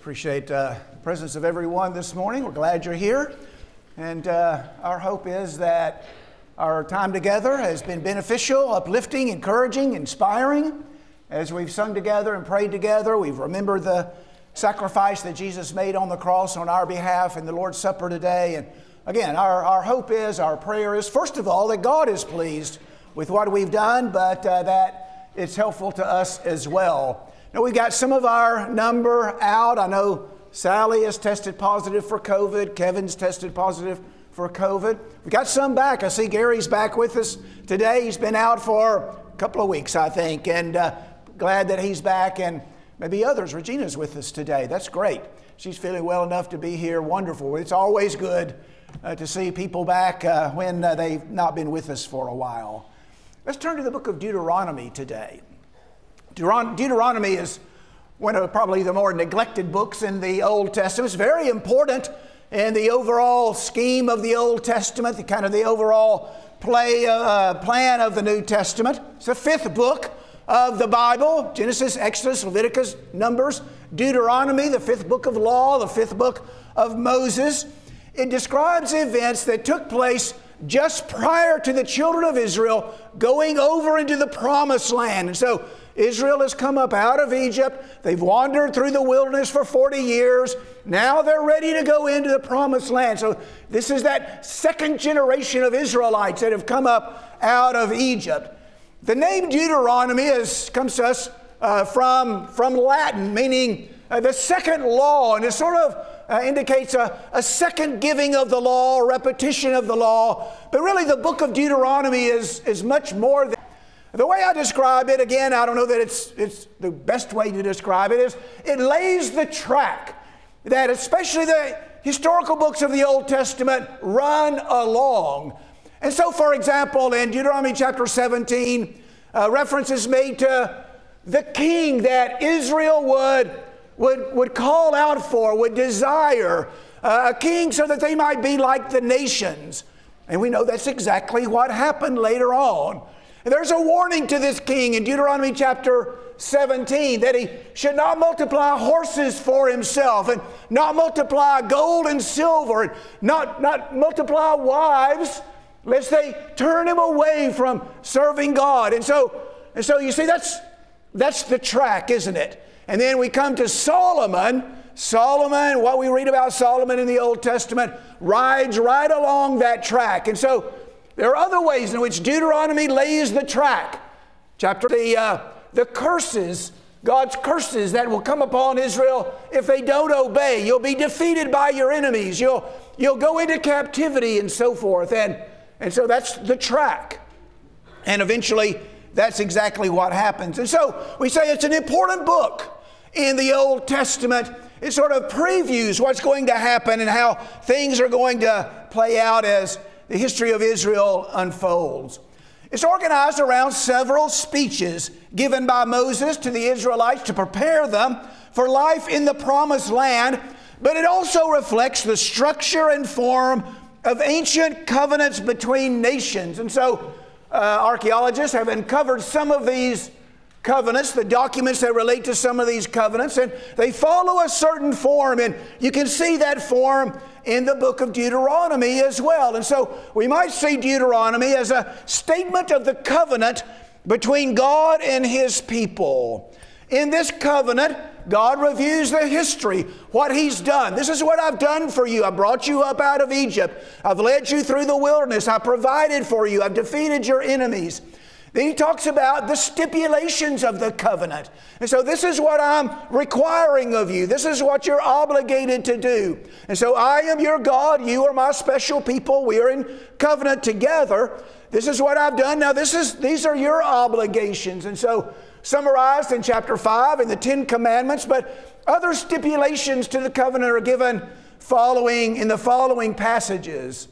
appreciate uh, the presence of everyone this morning. We're glad you're here. And uh, our hope is that our time together has been beneficial, uplifting, encouraging, inspiring. As we've sung together and prayed together, we've remembered the sacrifice that Jesus made on the cross on our behalf in the Lord's Supper today. And again, our, our hope is, our prayer is, first of all, that God is pleased with what we've done, but uh, that it's helpful to us as well. Now, we've got some of our number out. I know Sally has tested positive for COVID, Kevin's tested positive for COVID. We got some back. I see Gary's back with us today. He's been out for a couple of weeks, I think, and uh, glad that he's back. And maybe others. Regina's with us today. That's great. She's feeling well enough to be here. Wonderful. It's always good uh, to see people back uh, when uh, they've not been with us for a while. Let's turn to the book of Deuteronomy today. Deuteronomy is one of probably the more neglected books in the Old Testament. It's very important in the overall scheme of the Old Testament, the kind of the overall play, uh, plan of the New Testament. It's the fifth book of the Bible Genesis, Exodus, Leviticus, Numbers, Deuteronomy, the fifth book of law, the fifth book of Moses. It describes events that took place just prior to the children of Israel going over into the promised land. And so Israel has come up out of Egypt. They've wandered through the wilderness for 40 years. Now they're ready to go into the promised land. So, this is that second generation of Israelites that have come up out of Egypt. The name Deuteronomy is, comes to us uh, from, from Latin, meaning uh, the second law, and it sort of uh, indicates a, a second giving of the law, repetition of the law. But really, the book of Deuteronomy is, is much more than. The way I describe it, again, I don't know that it's, it's the best way to describe it, is it lays the track that especially the historical books of the Old Testament run along. And so, for example, in Deuteronomy chapter 17, uh, reference is made to the king that Israel would, would, would call out for, would desire, uh, a king so that they might be like the nations. And we know that's exactly what happened later on. And there's a warning to this king in Deuteronomy chapter 17 that he should not multiply horses for himself and not multiply gold and silver and not, not multiply wives lest they turn him away from serving God. And so, and so you see, that's, that's the track, isn't it? And then we come to Solomon. Solomon, what we read about Solomon in the Old Testament, rides right along that track. And so there are other ways in which Deuteronomy lays the track. Chapter the, uh, the curses, God's curses that will come upon Israel if they don't obey. You'll be defeated by your enemies. You'll, you'll go into captivity and so forth. And, and so that's the track. And eventually, that's exactly what happens. And so we say it's an important book in the Old Testament. It sort of previews what's going to happen and how things are going to play out as the history of Israel unfolds. It's organized around several speeches given by Moses to the Israelites to prepare them for life in the promised land, but it also reflects the structure and form of ancient covenants between nations. And so, uh, archaeologists have uncovered some of these covenants, the documents that relate to some of these covenants, and they follow a certain form. And you can see that form in the book of Deuteronomy as well. And so we might see Deuteronomy as a statement of the covenant between God and his people. In this covenant, God reviews the history, what He's done. This is what I've done for you. I brought you up out of Egypt. I've led you through the wilderness. I provided for you. I've defeated your enemies. Then he talks about the stipulations of the covenant. And so, this is what I'm requiring of you. This is what you're obligated to do. And so, I am your God. You are my special people. We are in covenant together. This is what I've done. Now, this is, these are your obligations. And so, summarized in chapter 5 in the Ten Commandments, but other stipulations to the covenant are given following in the following passages.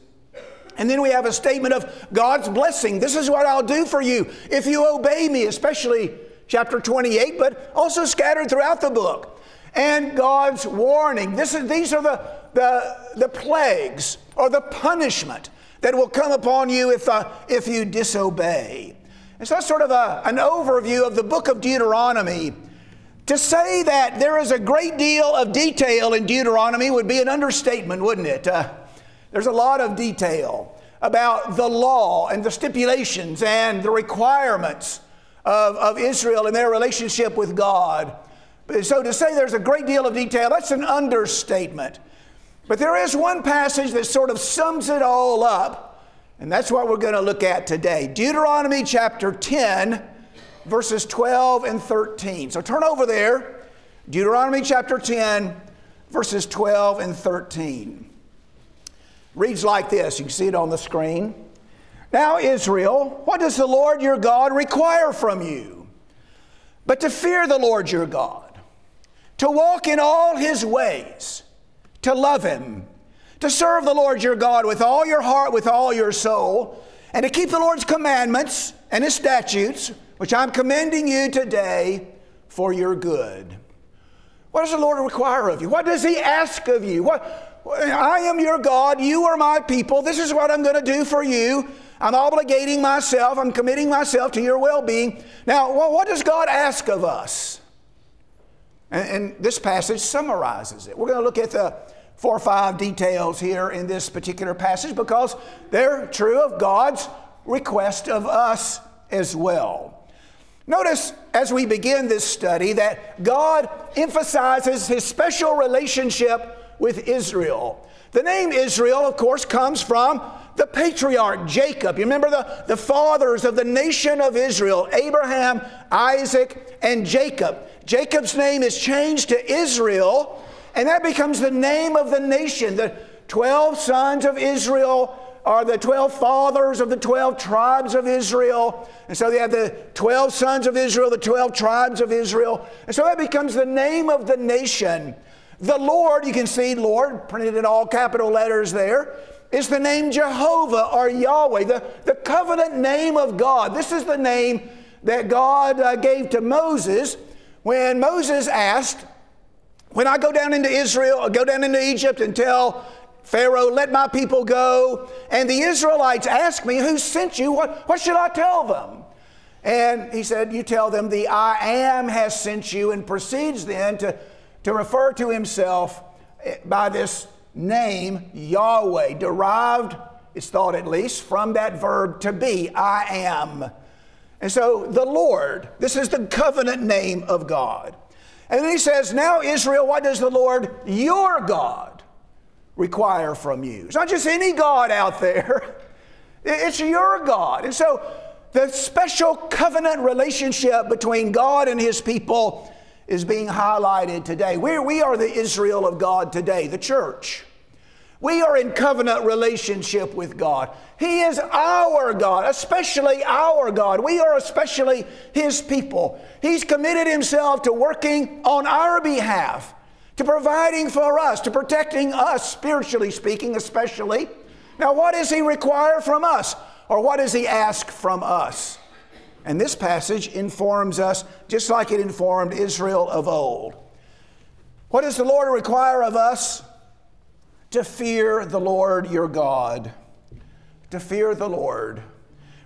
And then we have a statement of God's blessing. This is what I'll do for you if you obey me, especially chapter 28, but also scattered throughout the book. And God's warning. This is, these are the, the, the plagues or the punishment that will come upon you if, uh, if you disobey. And so that's sort of a, an overview of the book of Deuteronomy. To say that there is a great deal of detail in Deuteronomy would be an understatement, wouldn't it? Uh, there's a lot of detail about the law and the stipulations and the requirements of, of Israel and their relationship with God. So to say there's a great deal of detail, that's an understatement. But there is one passage that sort of sums it all up, and that's what we're going to look at today Deuteronomy chapter 10, verses 12 and 13. So turn over there, Deuteronomy chapter 10, verses 12 and 13. Reads like this you can see it on the screen. Now, Israel, what does the Lord your God require from you? But to fear the Lord your God, to walk in all his ways to love Him, to serve the Lord your God with all your heart, with all your soul, and to keep the Lord's commandments and His statutes, which I'm commending you today for your good. What does the Lord require of you? What does He ask of you? What, I am your God, you are my people, this is what I'm going to do for you. I'm obligating myself, I'm committing myself to your well being. Now, what does God ask of us? And, and this passage summarizes it. We're going to look at the four or five details here in this particular passage because they're true of God's request of us as well. Notice as we begin this study that God emphasizes his special relationship with Israel. The name Israel, of course, comes from the patriarch Jacob. You remember the, the fathers of the nation of Israel Abraham, Isaac, and Jacob. Jacob's name is changed to Israel, and that becomes the name of the nation. The 12 sons of Israel are the 12 fathers of the 12 tribes of Israel. And so they have the 12 sons of Israel, the 12 tribes of Israel. And so that becomes the name of the nation. The Lord, you can see Lord printed in all capital letters there, is the name Jehovah or Yahweh, the, the covenant name of God. This is the name that God uh, gave to Moses when Moses asked, When I go down into Israel, go down into Egypt and tell Pharaoh, let my people go, and the Israelites ask me, Who sent you? What, what should I tell them? And he said, You tell them, The I am has sent you, and proceeds then to, to refer to himself eh, by this name, Yahweh, derived, it's thought at least, from that verb to be, I am. And so the Lord, this is the covenant name of God. And then he says, Now, Israel, what does the Lord your God require from you? It's not just any God out there, it's your God. And so the special covenant relationship between God and his people is being highlighted today. we we are the Israel of God today, the church. We are in covenant relationship with God. He is our God, especially our God. We are especially His people. He's committed Himself to working on our behalf, to providing for us, to protecting us, spiritually speaking, especially. Now, what does He require from us? Or what does He ask from us? And this passage informs us just like it informed Israel of old. What does the Lord require of us? to fear the Lord your God. To fear the Lord.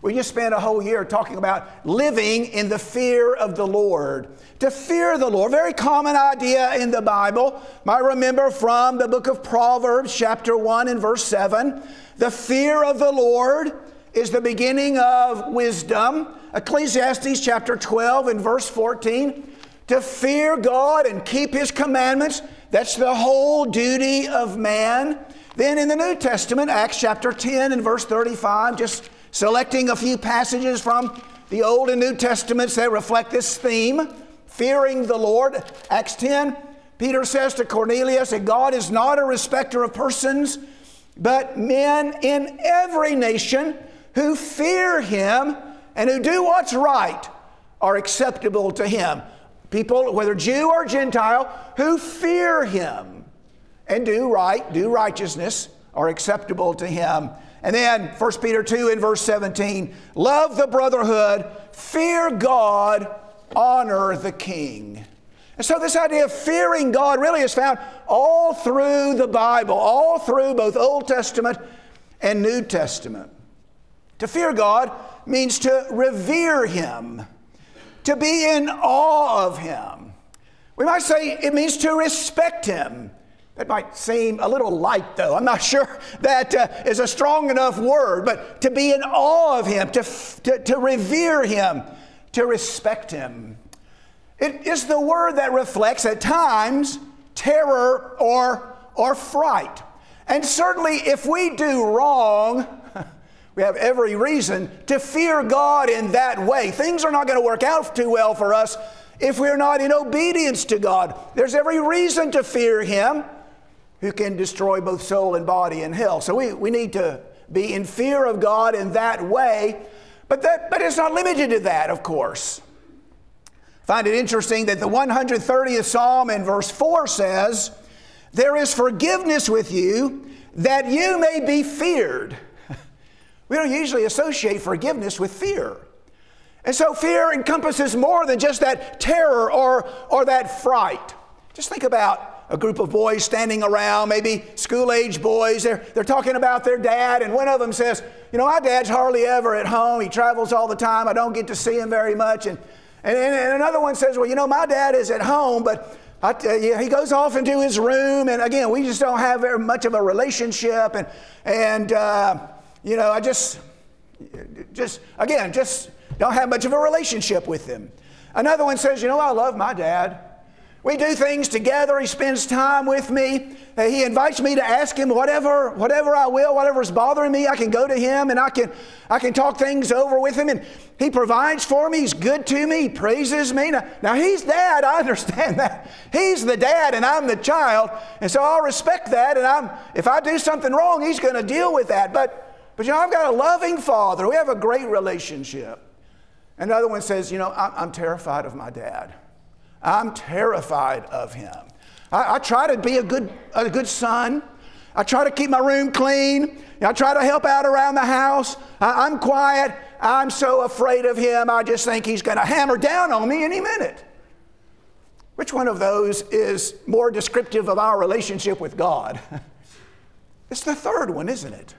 We just spent a whole year talking about living in the fear of the Lord. To fear the Lord, very common idea in the Bible. Might remember from the book of Proverbs, chapter 1 and verse 7. The fear of the Lord is the beginning of wisdom. Ecclesiastes chapter 12 and verse 14. To fear God and keep His commandments that's the whole duty of man. Then in the New Testament, Acts chapter 10 and verse 35, just selecting a few passages from the Old and New Testaments that reflect this theme fearing the Lord. Acts 10, Peter says to Cornelius that God is not a respecter of persons, but men in every nation who fear him and who do what's right are acceptable to him people, whether Jew or Gentile, who fear him and do right, do righteousness, are acceptable to him. And then 1 Peter 2 in verse 17 love the brotherhood, fear God, honor the king. And so, this idea of fearing God really is found all through the Bible, all through both Old Testament and New Testament. To fear God means to revere Him to be in awe of him, We might say it means to respect him. That might seem a little light, though. I'm not sure that uh, is a strong enough word, but to be in awe of him, to, to, to revere him, to respect him. It is the word that reflects at times terror or, or fright. And certainly, if we do wrong, we have every reason to fear God in that way. Things are not going to work out too well for us if we're not in obedience to God. There's every reason to fear Him who can destroy both soul and body in hell. So we, we need to be in fear of God in that way. But, that, but it's not limited to that, of course. Find it interesting that the 130th Psalm in verse 4 says, There is forgiveness with you that you may be feared. We don't usually associate forgiveness with fear. And so fear encompasses more than just that terror or, or that fright. Just think about a group of boys standing around, maybe school age boys. They're, they're talking about their dad, and one of them says, You know, my dad's hardly ever at home. He travels all the time. I don't get to see him very much. And, and, and another one says, Well, you know, my dad is at home, but I, you, he goes off into his room. And again, we just don't have very much of a relationship. And, and uh, you know, I just, just, again, just don't have much of a relationship with him. Another one says, You know, I love my dad. We do things together. He spends time with me. He invites me to ask him whatever, whatever I will, whatever's bothering me. I can go to him and I can, I can talk things over with him. And he provides for me. He's good to me. He praises me. Now, now he's dad. I understand that. He's the dad and I'm the child. And so I'll respect that. And I'm, if I do something wrong, he's going to deal with that. But, but you know, I've got a loving father. We have a great relationship. Another one says, you know, I'm, terrified of my dad. I'm terrified of him. I, I, try to be a good, a good son. I try to keep my room clean. I try to help out around the house. I, I'm quiet. I'm so afraid of him. I just think he's going to hammer down on me any minute. Which one of those is more descriptive of our relationship with God? it's the third one, isn't it?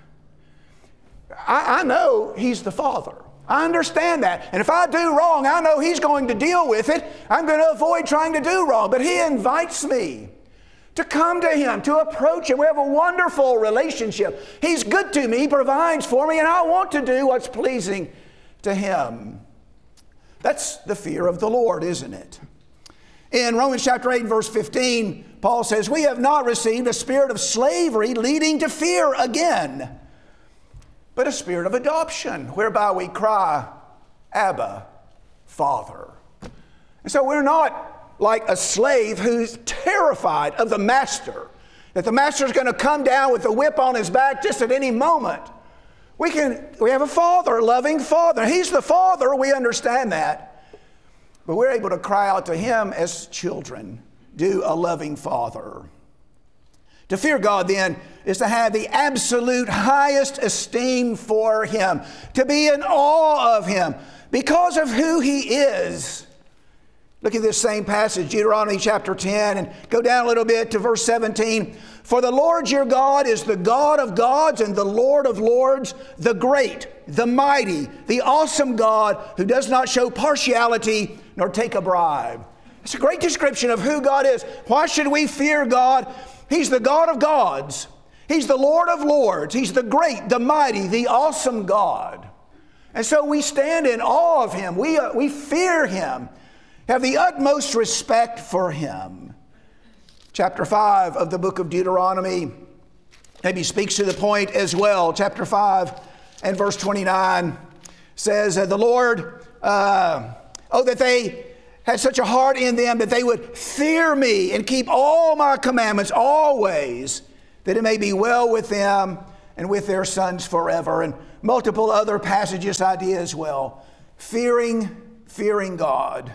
I, I know he's the Father. I understand that. And if I do wrong, I know He's going to deal with it. I'm going to avoid trying to do wrong. But He invites me to come to Him, to approach Him. We have a wonderful relationship. He's good to me, He provides for me, and I want to do what's pleasing to Him. That's the fear of the Lord, isn't it? In Romans chapter 8, verse 15, Paul says, We have not received a spirit of slavery leading to fear again but a spirit of adoption, whereby we cry, Abba, Father. And so we're not like a slave who's terrified of the master, that the master is going to come down with a whip on his back just at any moment. We, can, we have a father, a loving father. He's the father, we understand that. But we're able to cry out to him as children do a loving father. To fear God, then, is to have the absolute highest esteem for Him, to be in awe of Him because of who He is. Look at this same passage, Deuteronomy chapter 10, and go down a little bit to verse 17. For the Lord your God is the God of gods and the Lord of lords, the great, the mighty, the awesome God who does not show partiality nor take a bribe. It's a great description of who God is. Why should we fear God? He's the God of gods. He's the Lord of lords. He's the great, the mighty, the awesome God. And so we stand in awe of him. We, uh, we fear him, have the utmost respect for him. Chapter 5 of the book of Deuteronomy maybe speaks to the point as well. Chapter 5 and verse 29 says, The Lord, uh, oh, that they had such a heart in them that they would fear me and keep all my commandments always, that it may be well with them and with their sons forever. And multiple other passages idea as well. Fearing, fearing God.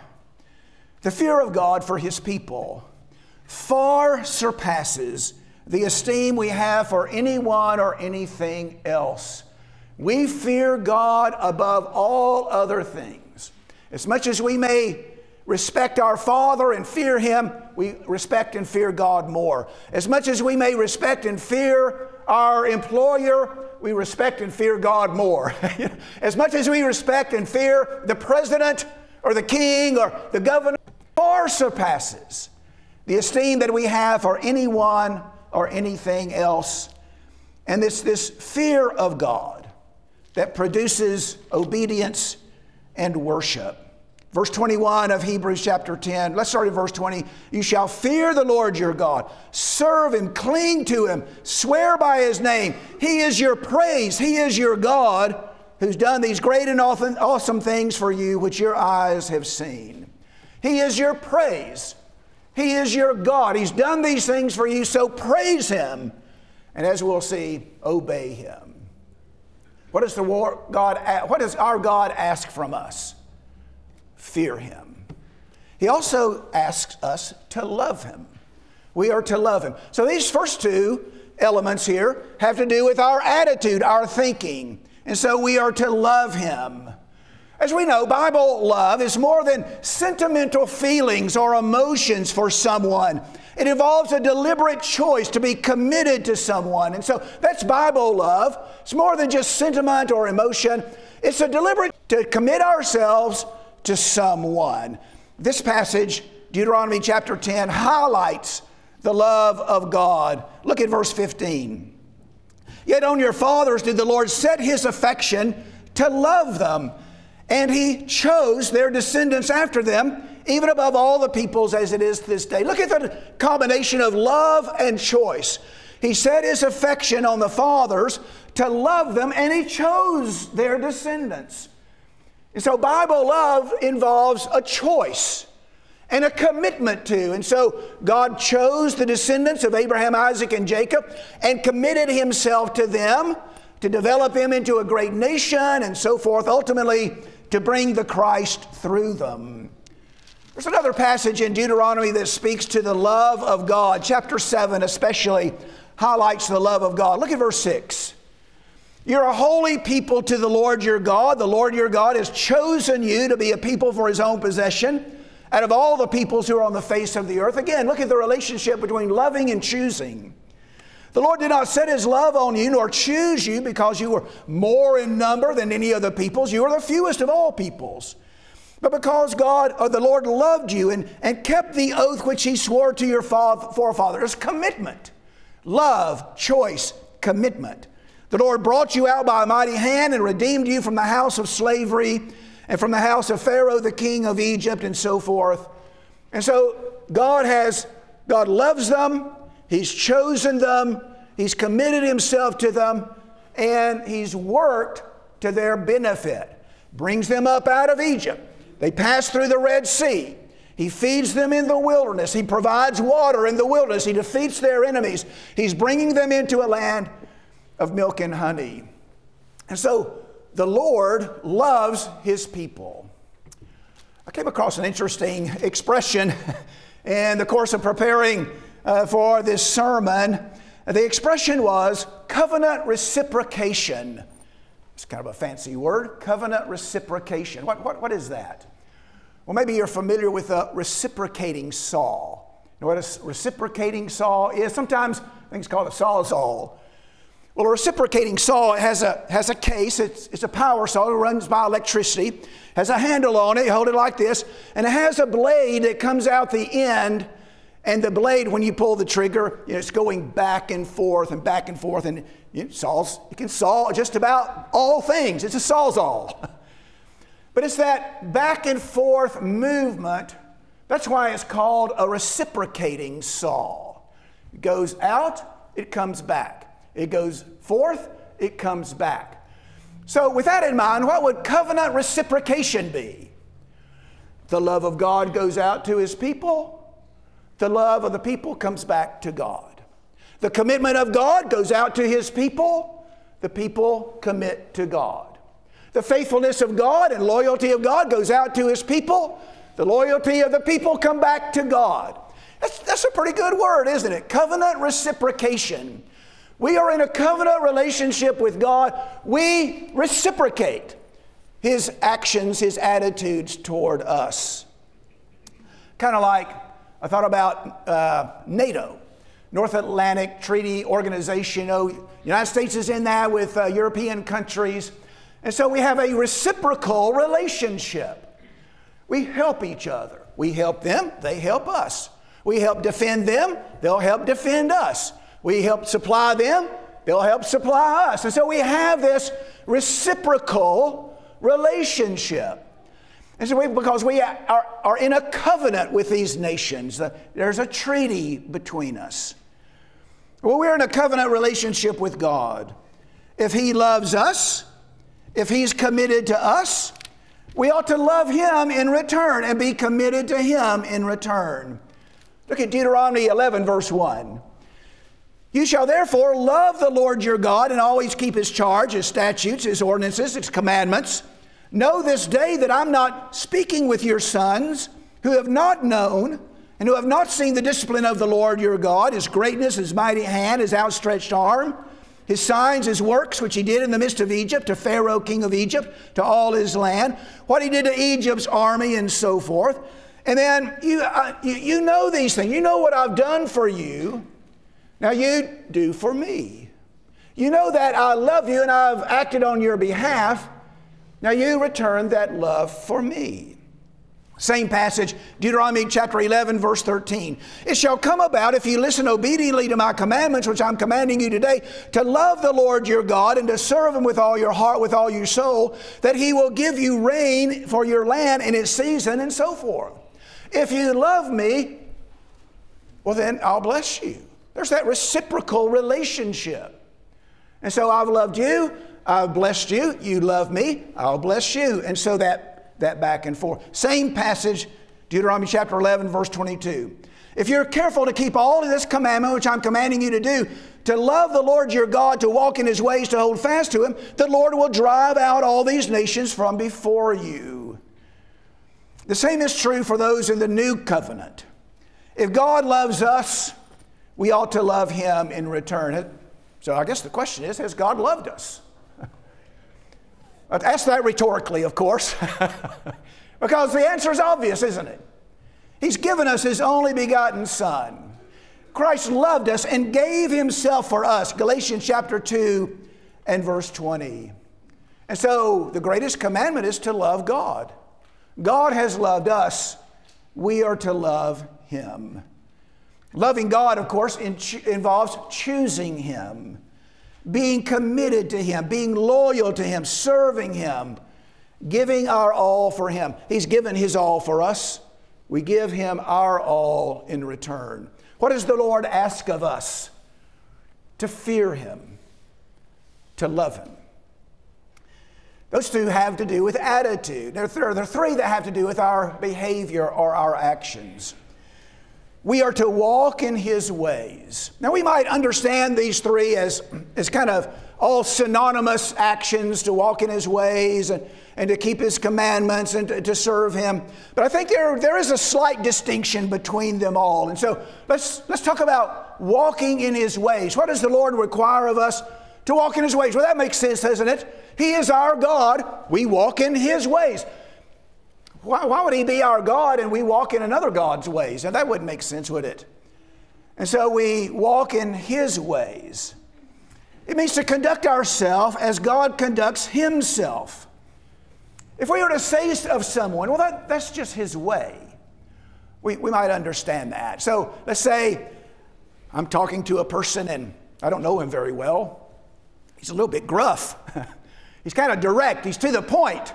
The fear of God for his people far surpasses the esteem we have for anyone or anything else. We fear God above all other things. As much as we may respect our Father and fear Him, we respect and fear God more. As much as we may respect and fear our employer, we respect and fear God more. as much as we respect and fear the president or the king or the governor, far surpasses the esteem that we have for anyone or anything else. And it's this fear of God that produces obedience and worship. Verse 21 of Hebrews chapter 10. Let's start at verse 20. You shall fear the Lord your God, serve him, cling to him, swear by his name. He is your praise, he is your God who's done these great and awesome things for you which your eyes have seen. He is your praise. He is your God. He's done these things for you, so praise him. And as we'll see, obey him. What does the God what does our God ask from us? Fear him. He also asks us to love him. We are to love him. So these first two elements here have to do with our attitude, our thinking. And so we are to love him. As we know, Bible love is more than sentimental feelings or emotions for someone. It involves a deliberate choice to be committed to someone. And so that's Bible love. It's more than just sentiment or emotion, it's a deliberate to commit ourselves to someone. This passage, Deuteronomy chapter 10, highlights the love of God. Look at verse 15. Yet on your fathers did the Lord set his affection to love them, and he chose their descendants after them even above all the peoples as it is this day. Look at the combination of love and choice. He set his affection on the fathers to love them, and he chose their descendants. And so, Bible love involves a choice and a commitment to. And so, God chose the descendants of Abraham, Isaac, and Jacob and committed himself to them to develop them into a great nation and so forth, ultimately, to bring the Christ through them. There's another passage in Deuteronomy that speaks to the love of God. Chapter 7, especially, highlights the love of God. Look at verse 6. You're a holy people to the Lord your God. The Lord your God has chosen you to be a people for his own possession out of all the peoples who are on the face of the earth. Again, look at the relationship between loving and choosing. The Lord did not set his love on you nor choose you because you were more in number than any other peoples. You are the fewest of all peoples. But because God or the Lord loved you and, and kept the oath which he swore to your forefathers, commitment, love, choice, commitment. The Lord brought you out by a mighty hand and redeemed you from the house of slavery and from the house of Pharaoh, the king of Egypt, and so forth. And so God has, God loves them, He's chosen them, He's committed Himself to them, and He's worked to their benefit. Brings them up out of Egypt they pass through the Red Sea. He feeds them in the wilderness. He provides water in the wilderness. He defeats their enemies. He's bringing them into a land of milk and honey. And so the Lord loves his people. I came across an interesting expression in the course of preparing uh, for this sermon. The expression was covenant reciprocation. It's kind of a fancy word, covenant reciprocation. What, what, what is that? Well, maybe you're familiar with a reciprocating saw. You know what a reciprocating saw is? Sometimes things called a sawzall. Well, a reciprocating saw has a, has a case. It's, it's a power saw. It runs by electricity. Has a handle on it. You hold it like this. And it has a blade that comes out the end. And the blade, when you pull the trigger, you know, it's going back and forth and back and forth. And it saws, it can saw just about all things. It's a sawzall. But it's that back and forth movement. That's why it's called a reciprocating saw. It goes out, it comes back. It goes forth, it comes back. So, with that in mind, what would covenant reciprocation be? The love of God goes out to his people, the love of the people comes back to God. The commitment of God goes out to his people, the people commit to God. The faithfulness of God and loyalty of God goes out to his people. The loyalty of the people come back to God. That's, that's a pretty good word, isn't it? Covenant reciprocation. We are in a covenant relationship with God. We reciprocate his actions, his attitudes toward us. Kind of like I thought about uh, NATO, North Atlantic Treaty Organization. You know, United States is in that with uh, European countries. And so we have a reciprocal relationship. We help each other. We help them, they help us. We help defend them, they'll help defend us. We help supply them, they'll help supply us. And so we have this reciprocal relationship. And so we, because we are, are in a covenant with these nations, there's a treaty between us. Well, we're in a covenant relationship with God. If He loves us, if He's committed to us, we ought to love Him in return and be committed to Him in return. Look at Deuteronomy 11, verse 1. You shall therefore love the Lord your God and always keep His charge, His statutes, His ordinances, His commandments. Know this day that I'm not speaking with your sons who have not known and who have not seen the discipline of the Lord your God, His greatness, His mighty hand, His outstretched arm his signs, his works, which he did in the midst of Egypt, to Pharaoh, king of Egypt, to all his land, what he did to Egypt's army, and so forth. And then you, uh, you, you know these things. You know what I've done for you. Now you do for me. You know that I love you and I've acted on your behalf. Now you return that love for me. Same passage, Deuteronomy chapter 11, verse 13. It shall come about if you listen obediently to my commandments, which I'm commanding you today, to love the Lord your God and to serve him with all your heart, with all your soul, that he will give you rain for your land in its season and so forth. If you love me, well, then I'll bless you. There's that reciprocal relationship. And so I've loved you, I've blessed you, you love me, I'll bless you. And so that that back and forth. Same passage, Deuteronomy chapter 11, verse 22. If you're careful to keep all of this commandment, which I'm commanding you to do, to love the Lord your God, to walk in his ways, to hold fast to him, the Lord will drive out all these nations from before you. The same is true for those in the new covenant. If God loves us, we ought to love him in return. So I guess the question is Has God loved us? Ask that rhetorically, of course, because the answer is obvious, isn't it? He's given us His only begotten Son. Christ loved us and gave Himself for us. Galatians chapter 2 and verse 20. And so the greatest commandment is to love God. God has loved us, we are to love Him. Loving God, of course, involves choosing Him being committed to Him, being loyal to Him, serving Him, giving our all for Him. He's given His all for us. We give Him our all in return. What does the Lord ask of us? To fear Him, to love Him. Those two have to do with attitude. There are three that have to do with our behavior or our actions. We are to walk in his ways. Now, we might understand these three as, as kind of all synonymous actions to walk in his ways and, and to keep his commandments and to, to serve him. But I think there, there is a slight distinction between them all. And so let's, let's talk about walking in his ways. What does the Lord require of us to walk in his ways? Well, that makes sense, doesn't it? He is our God. We walk in his ways. Why, why would he be our God and we walk in another God's ways? And that wouldn't make sense, would it? And so we walk in his ways. It means to conduct ourselves as God conducts himself. If we were to say of someone, well, that, that's just his way, we, we might understand that. So let's say I'm talking to a person and I don't know him very well. He's a little bit gruff. he's kind of direct, he's to the point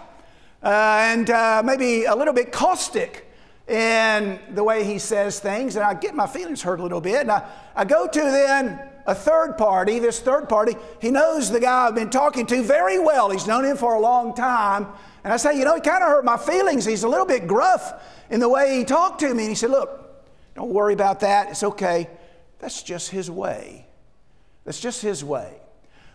and uh, maybe a little bit caustic in the way he says things, and I get my feelings hurt a little bit. And I, I go to then a third party. This third party, he knows the guy I've been talking to very well. He's known him for a long time. And I say, you know, he kind of hurt my feelings. He's a little bit gruff in the way he talked to me. And he said, look, don't worry about that. It's okay. That's just his way. That's just his way.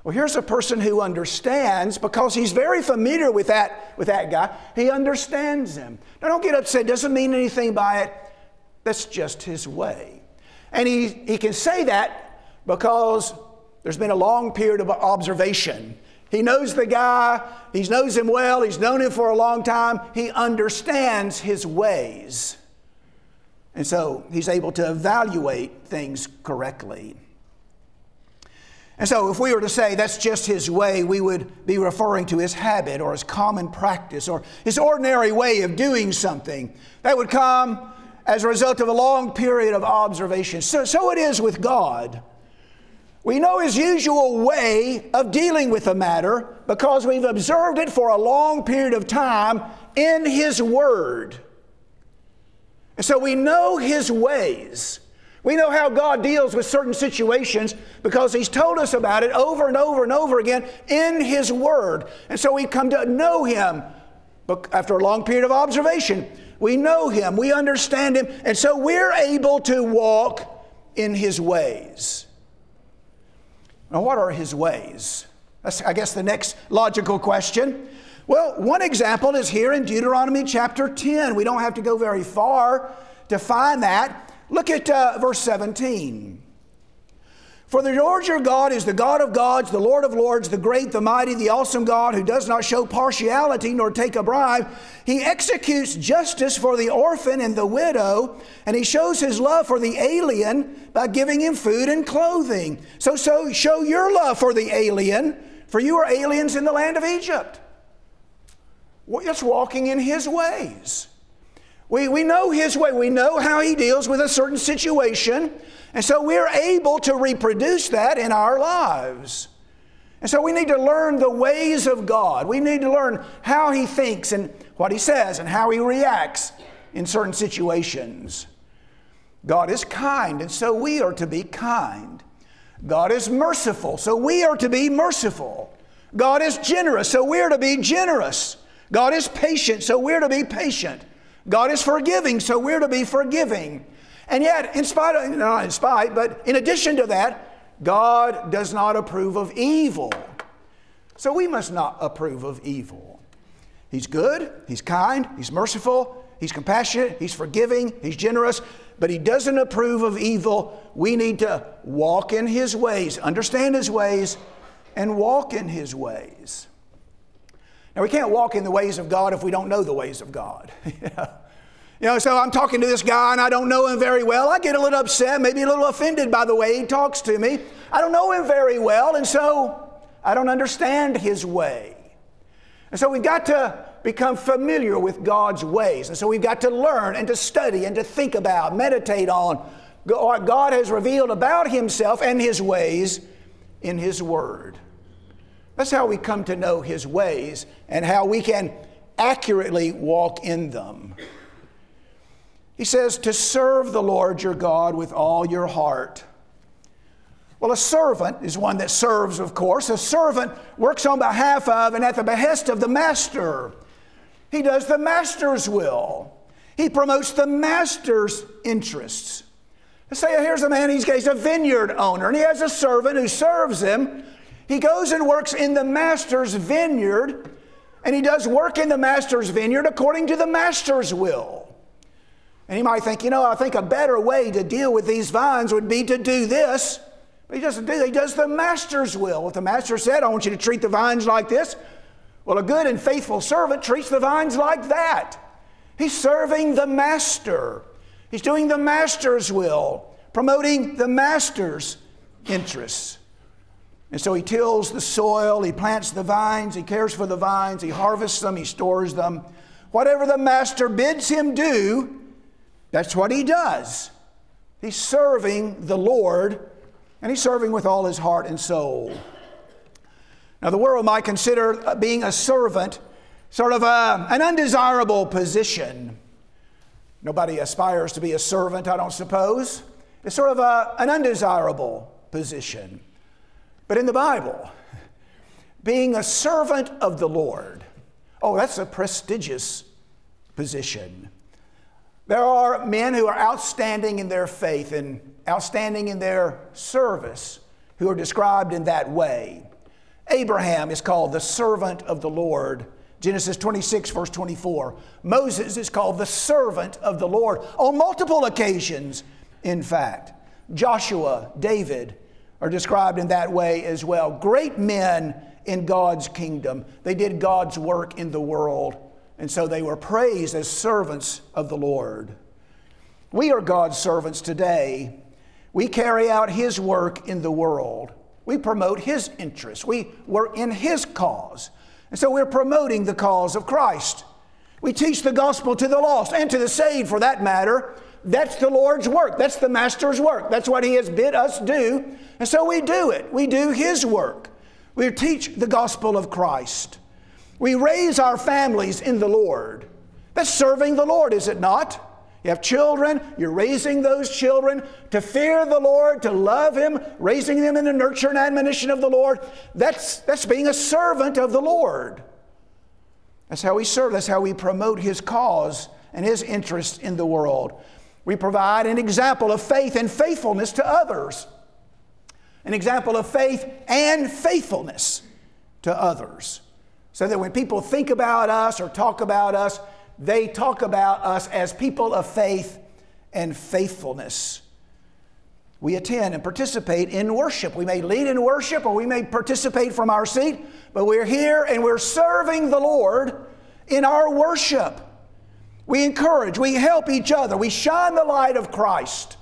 Well, here's a person who understands because he's very familiar with that, with that guy. He understands him. Now, don't get upset. It Doesn't mean anything by it. That's just his way. And he, he can say that because there's been a long period of observation. He knows the guy, he knows him well, he's known him for a long time, he understands his ways. And so he's able to evaluate things correctly. And so, if we were to say that's just his way, we would be referring to his habit or his common practice or his ordinary way of doing something. That would come as a result of a long period of observation. So, so it is with God. We know his usual way of dealing with a matter because we've observed it for a long period of time in his word. And so we know his ways. We know how God deals with certain situations because He's told us about it over and over and over again in His Word. And so we come to know Him but after a long period of observation. We know Him, we understand Him, and so we're able to walk in His ways. Now, what are His ways? That's, I guess, the next logical question. Well, one example is here in Deuteronomy chapter 10. We don't have to go very far to find that. Look at uh, verse 17. For the Lord your God is the God of gods, the Lord of lords, the great, the mighty, the awesome God who does not show partiality nor take a bribe. He executes justice for the orphan and the widow, and he shows his love for the alien by giving him food and clothing. So, so show your love for the alien, for you are aliens in the land of Egypt. It's walking in his ways. We, we know his way, we know how he deals with a certain situation, and so we're able to reproduce that in our lives. And so we need to learn the ways of God. We need to learn how he thinks and what he says and how he reacts in certain situations. God is kind, and so we are to be kind. God is merciful, so we are to be merciful. God is generous, so we're to be generous. God is patient, so we're to be patient. God is forgiving, so we're to be forgiving. And yet, in spite of, not in spite, but in addition to that, God does not approve of evil. So we must not approve of evil. He's good, He's kind, He's merciful, He's compassionate, He's forgiving, He's generous, but He doesn't approve of evil. We need to walk in His ways, understand His ways, and walk in His ways. We can't walk in the ways of God if we don't know the ways of God. you know, so I'm talking to this guy and I don't know him very well. I get a little upset, maybe a little offended by the way he talks to me. I don't know him very well, and so I don't understand his way. And so we've got to become familiar with God's ways. And so we've got to learn and to study and to think about, meditate on what God has revealed about Himself and His ways in His Word. That's how we come to know His ways and how we can accurately walk in them. He says, to serve the Lord your God with all your heart. Well, a servant is one that serves, of course. A servant works on behalf of and at the behest of the master. He does the master's will, he promotes the master's interests. Let's say here's a man, he's, he's a vineyard owner, and he has a servant who serves him he goes and works in the master's vineyard, and he does work in the master's vineyard according to the master's will. And he might think, you know, I think a better way to deal with these vines would be to do this. But he doesn't do that. He does the master's will. If the master said, I want you to treat the vines like this, well, a good and faithful servant treats the vines like that. He's serving the master. He's doing the master's will, promoting the master's interests. And so he tills the soil, he plants the vines, he cares for the vines, he harvests them, he stores them. Whatever the master bids him do, that's what he does. He's serving the Lord, and he's serving with all his heart and soul. Now, the world might consider being a servant sort of a, an undesirable position. Nobody aspires to be a servant, I don't suppose. It's sort of a, an undesirable position. But in the Bible, being a servant of the Lord, oh, that's a prestigious position. There are men who are outstanding in their faith and outstanding in their service who are described in that way. Abraham is called the servant of the Lord. Genesis 26, verse 24. Moses is called the servant of the Lord on multiple occasions, in fact. Joshua, David, are described in that way as well. Great men in God's kingdom. They did God's work in the world, and so they were praised as servants of the Lord. We are God's servants today. We carry out His work in the world. We promote His interests. We work in His cause. And so we're promoting the cause of Christ. We teach the gospel to the lost and to the saved for that matter. That's the Lord's work. That's the Master's work. That's what He has bid us do. And so we do it. We do His work. We teach the gospel of Christ. We raise our families in the Lord. That's serving the Lord, is it not? You have children, you're raising those children to fear the Lord, to love Him, raising them in the nurture and admonition of the Lord. That's, that's being a servant of the Lord. That's how we serve, that's how we promote His cause and His interest in the world. We provide an example of faith and faithfulness to others, an example of faith and faithfulness to others. So that when people think about us or talk about us, they talk about us as people of faith and faithfulness. We attend and participate in worship. We may lead in worship or we may participate from our seat, but we're here and we're serving the Lord in our worship. We encourage, we help each other, we shine the light of Christ.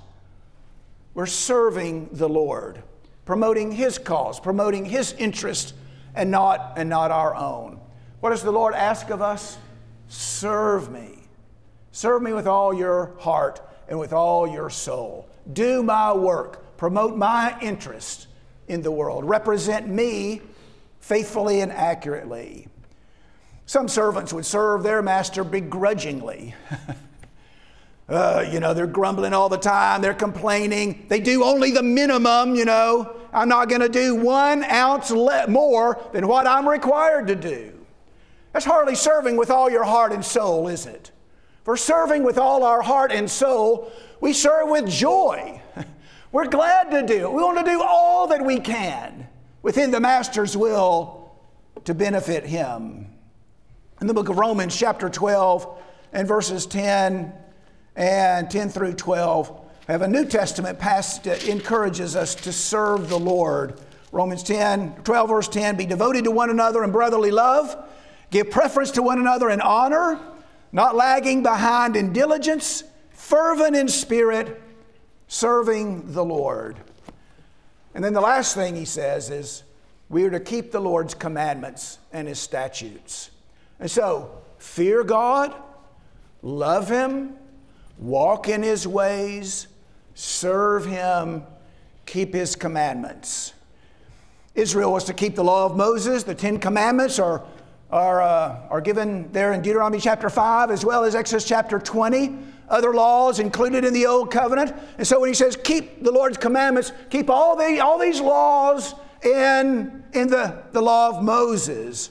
We're serving the Lord, promoting His cause, promoting His interest, and not, and not our own. What does the Lord ask of us? Serve me. Serve me with all your heart and with all your soul. Do my work. Promote my interest in the world. Represent me faithfully and accurately. Some servants would serve their master begrudgingly. uh, you know, they're grumbling all the time, they're complaining. They do only the minimum, you know. I'm not going to do one ounce le- more than what I'm required to do. That's hardly serving with all your heart and soul, is it? For serving with all our heart and soul, we serve with joy. We're glad to do it. We want to do all that we can within the Master's will to benefit Him. In the book of Romans, chapter 12, and verses 10 and 10 through 12, I have a New Testament passage that encourages us to serve the Lord. Romans 10, 12, verse 10 Be devoted to one another in brotherly love Give preference to one another in honor, not lagging behind in diligence, fervent in spirit, serving the Lord. And then the last thing he says is we are to keep the Lord's commandments and his statutes. And so, fear God, love him, walk in his ways, serve him, keep his commandments. Israel was to keep the law of Moses, the Ten Commandments are are, uh, are given there in Deuteronomy chapter 5 as well as Exodus chapter 20. Other laws included in the Old Covenant. And so when he says keep the Lord's commandments, keep all, the, all these laws in, in the, the law of Moses.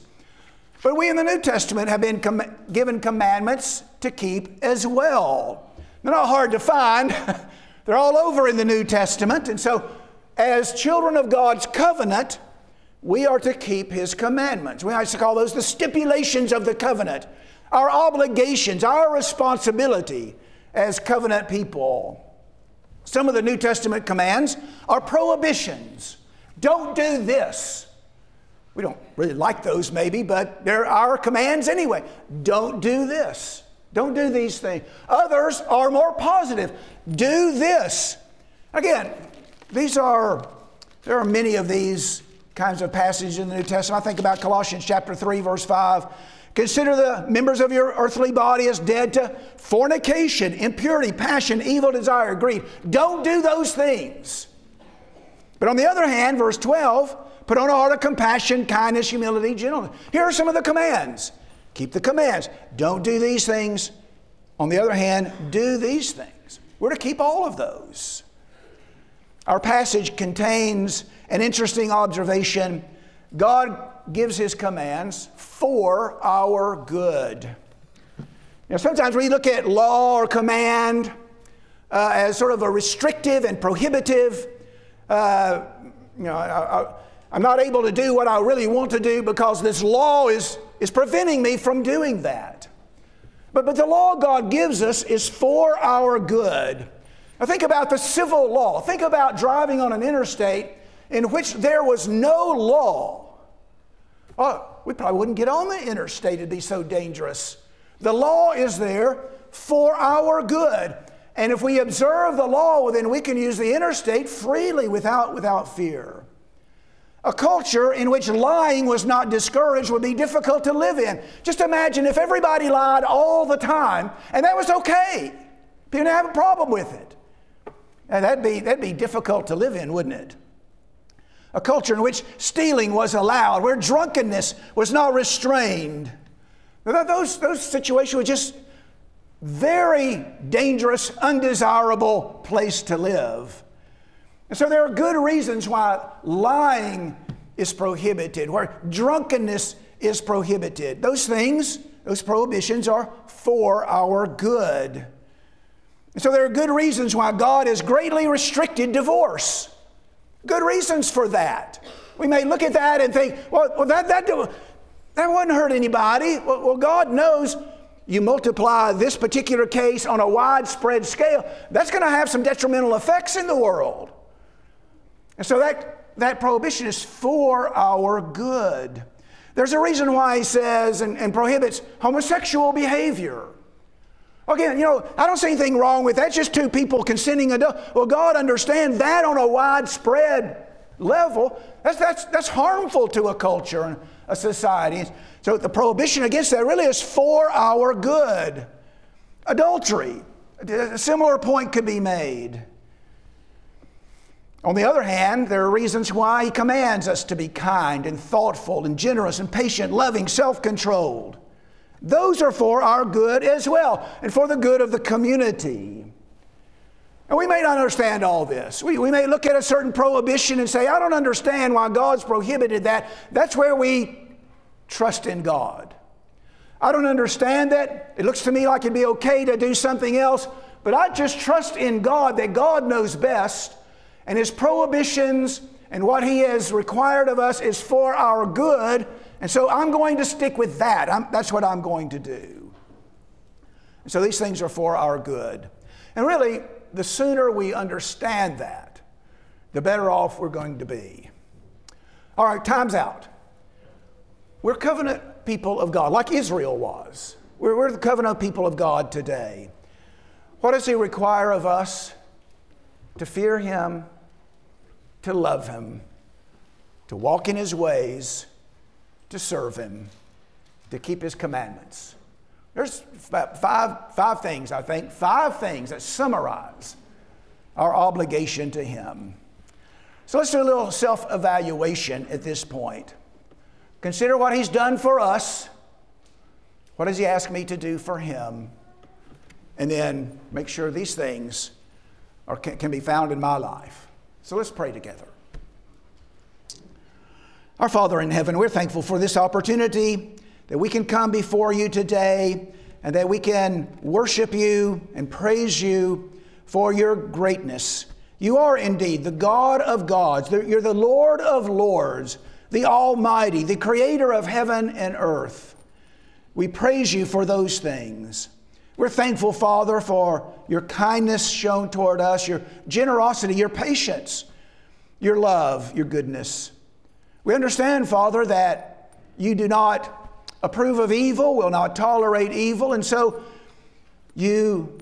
But we in the New Testament have been com- given commandments to keep as well. They're not hard to find, they're all over in the New Testament. And so, as children of God's covenant, we are to keep his commandments. We like to call those the stipulations of the covenant, our obligations, our responsibility as covenant people. Some of the New Testament commands are prohibitions. Don't do this. We don't really like those, maybe, but they're our commands anyway. Don't do this. Don't do these things. Others are more positive. Do this. Again, these are, there are many of these kinds of passages in the New Testament. I think about Colossians chapter 3, verse 5. Consider the members of your earthly body as dead to fornication, impurity, passion, evil desire, greed. Don't do those things. But on the other hand, verse 12, put on a heart of compassion, kindness, humility, gentleness. Here are some of the commands. Keep the commands. Don't do these things. On the other hand, do these things. We're to keep all of those. Our passage contains an interesting observation. God gives his commands for our good. Now, sometimes we look at law or command uh, as sort of a restrictive and prohibitive. Uh, you know, I, am not able to do what I really want to do because this law is, is preventing me from doing that. But, but the law God gives us is for our good. Now, think about the civil law. Think about driving on an interstate in which there was no law, oh, we probably wouldn't get on the interstate, it'd be so dangerous. The law is there for our good. And if we observe the law, then we can use the interstate freely without, without fear. A culture in which lying was not discouraged would be difficult to live in. Just imagine if everybody lied all the time and that was okay. People didn't have a problem with it. And that'd be, that'd be difficult to live in, wouldn't it? A culture in which stealing was allowed, where drunkenness was not restrained. Those, those situations were just very dangerous, undesirable place to live. And so there are good reasons why lying is prohibited, where drunkenness is prohibited. Those things, those prohibitions are for our good. And so there are good reasons why God has greatly restricted divorce. Good reasons for that. We may look at that and think, well, well that, that, that wouldn't hurt anybody. Well, well, God knows you multiply this particular case on a widespread scale, that's going to have some detrimental effects in the world. And so that, that prohibition is for our good. There's a reason why he says and, and prohibits homosexual behavior. Again, you know, I don't see anything wrong with that. Just two people consenting adult. Well, God understands that on a widespread level. That's, that's, that's harmful to a culture and a society. So the prohibition against that really is for our good. Adultery, a similar point could be made. On the other hand, there are reasons why he commands us to be kind and thoughtful and generous and patient, loving, self controlled. Those are for our good as well and for the good of the community. And we may not understand all this. We, we may look at a certain prohibition and say, I don't understand why God's prohibited that. That's where we trust in God. I don't understand that. It looks to me like it'd be okay to do something else, but I just trust in God that God knows best and His prohibitions and what He has required of us is for our good. And so I'm going to stick with that. I'm, that's what I'm going to do. And so these things are for our good. And really, the sooner we understand that, the better off we're going to be. All right, time's out. We're covenant people of God, like Israel was. We're, we're the covenant people of God today. What does He require of us? To fear Him to love Him, to walk in His ways, to serve Him, to keep His commandments. There's five, five things, I think, five things that summarize our obligation to Him. So let's do a little self evaluation at this point. Consider what He's done for us. What does He ask me to do for Him? And then make sure these things are, can, can be found in my life. So let's pray together. Our Father in heaven, we're thankful for this opportunity that we can come before you today and that we can worship you and praise you for your greatness. You are indeed the God of gods, you're the Lord of lords, the Almighty, the Creator of heaven and earth. We praise you for those things. We're thankful, Father, for your kindness shown toward us, your generosity, your patience, your love, your goodness. We understand, Father, that you do not approve of evil, will not tolerate evil, and so you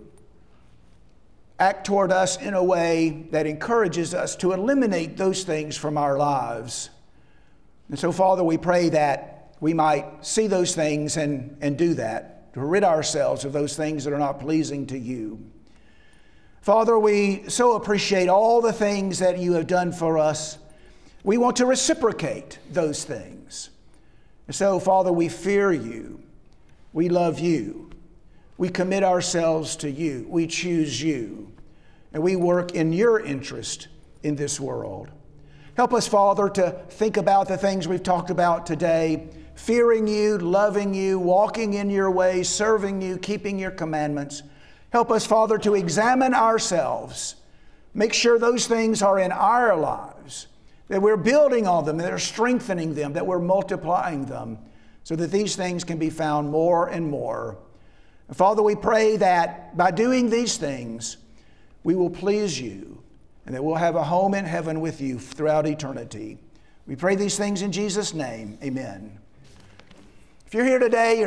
act toward us in a way that encourages us to eliminate those things from our lives. And so, Father, we pray that we might see those things and, and do that to rid ourselves of those things that are not pleasing to you. Father, we so appreciate all the things that you have done for us. We want to reciprocate those things. So, Father, we fear you. We love you. We commit ourselves to you. We choose you. And we work in your interest in this world. Help us, Father, to think about the things we've talked about today fearing you, loving you, walking in your ways, serving you, keeping your commandments. Help us, Father, to examine ourselves. Make sure those things are in our lives, that we're building on them, that we're strengthening them, that we're multiplying them, so that these things can be found more and more. Father, we pray that by doing these things, we will please you and that we'll have a home in heaven with you throughout eternity. We pray these things in Jesus' name. Amen. You're here today, you're not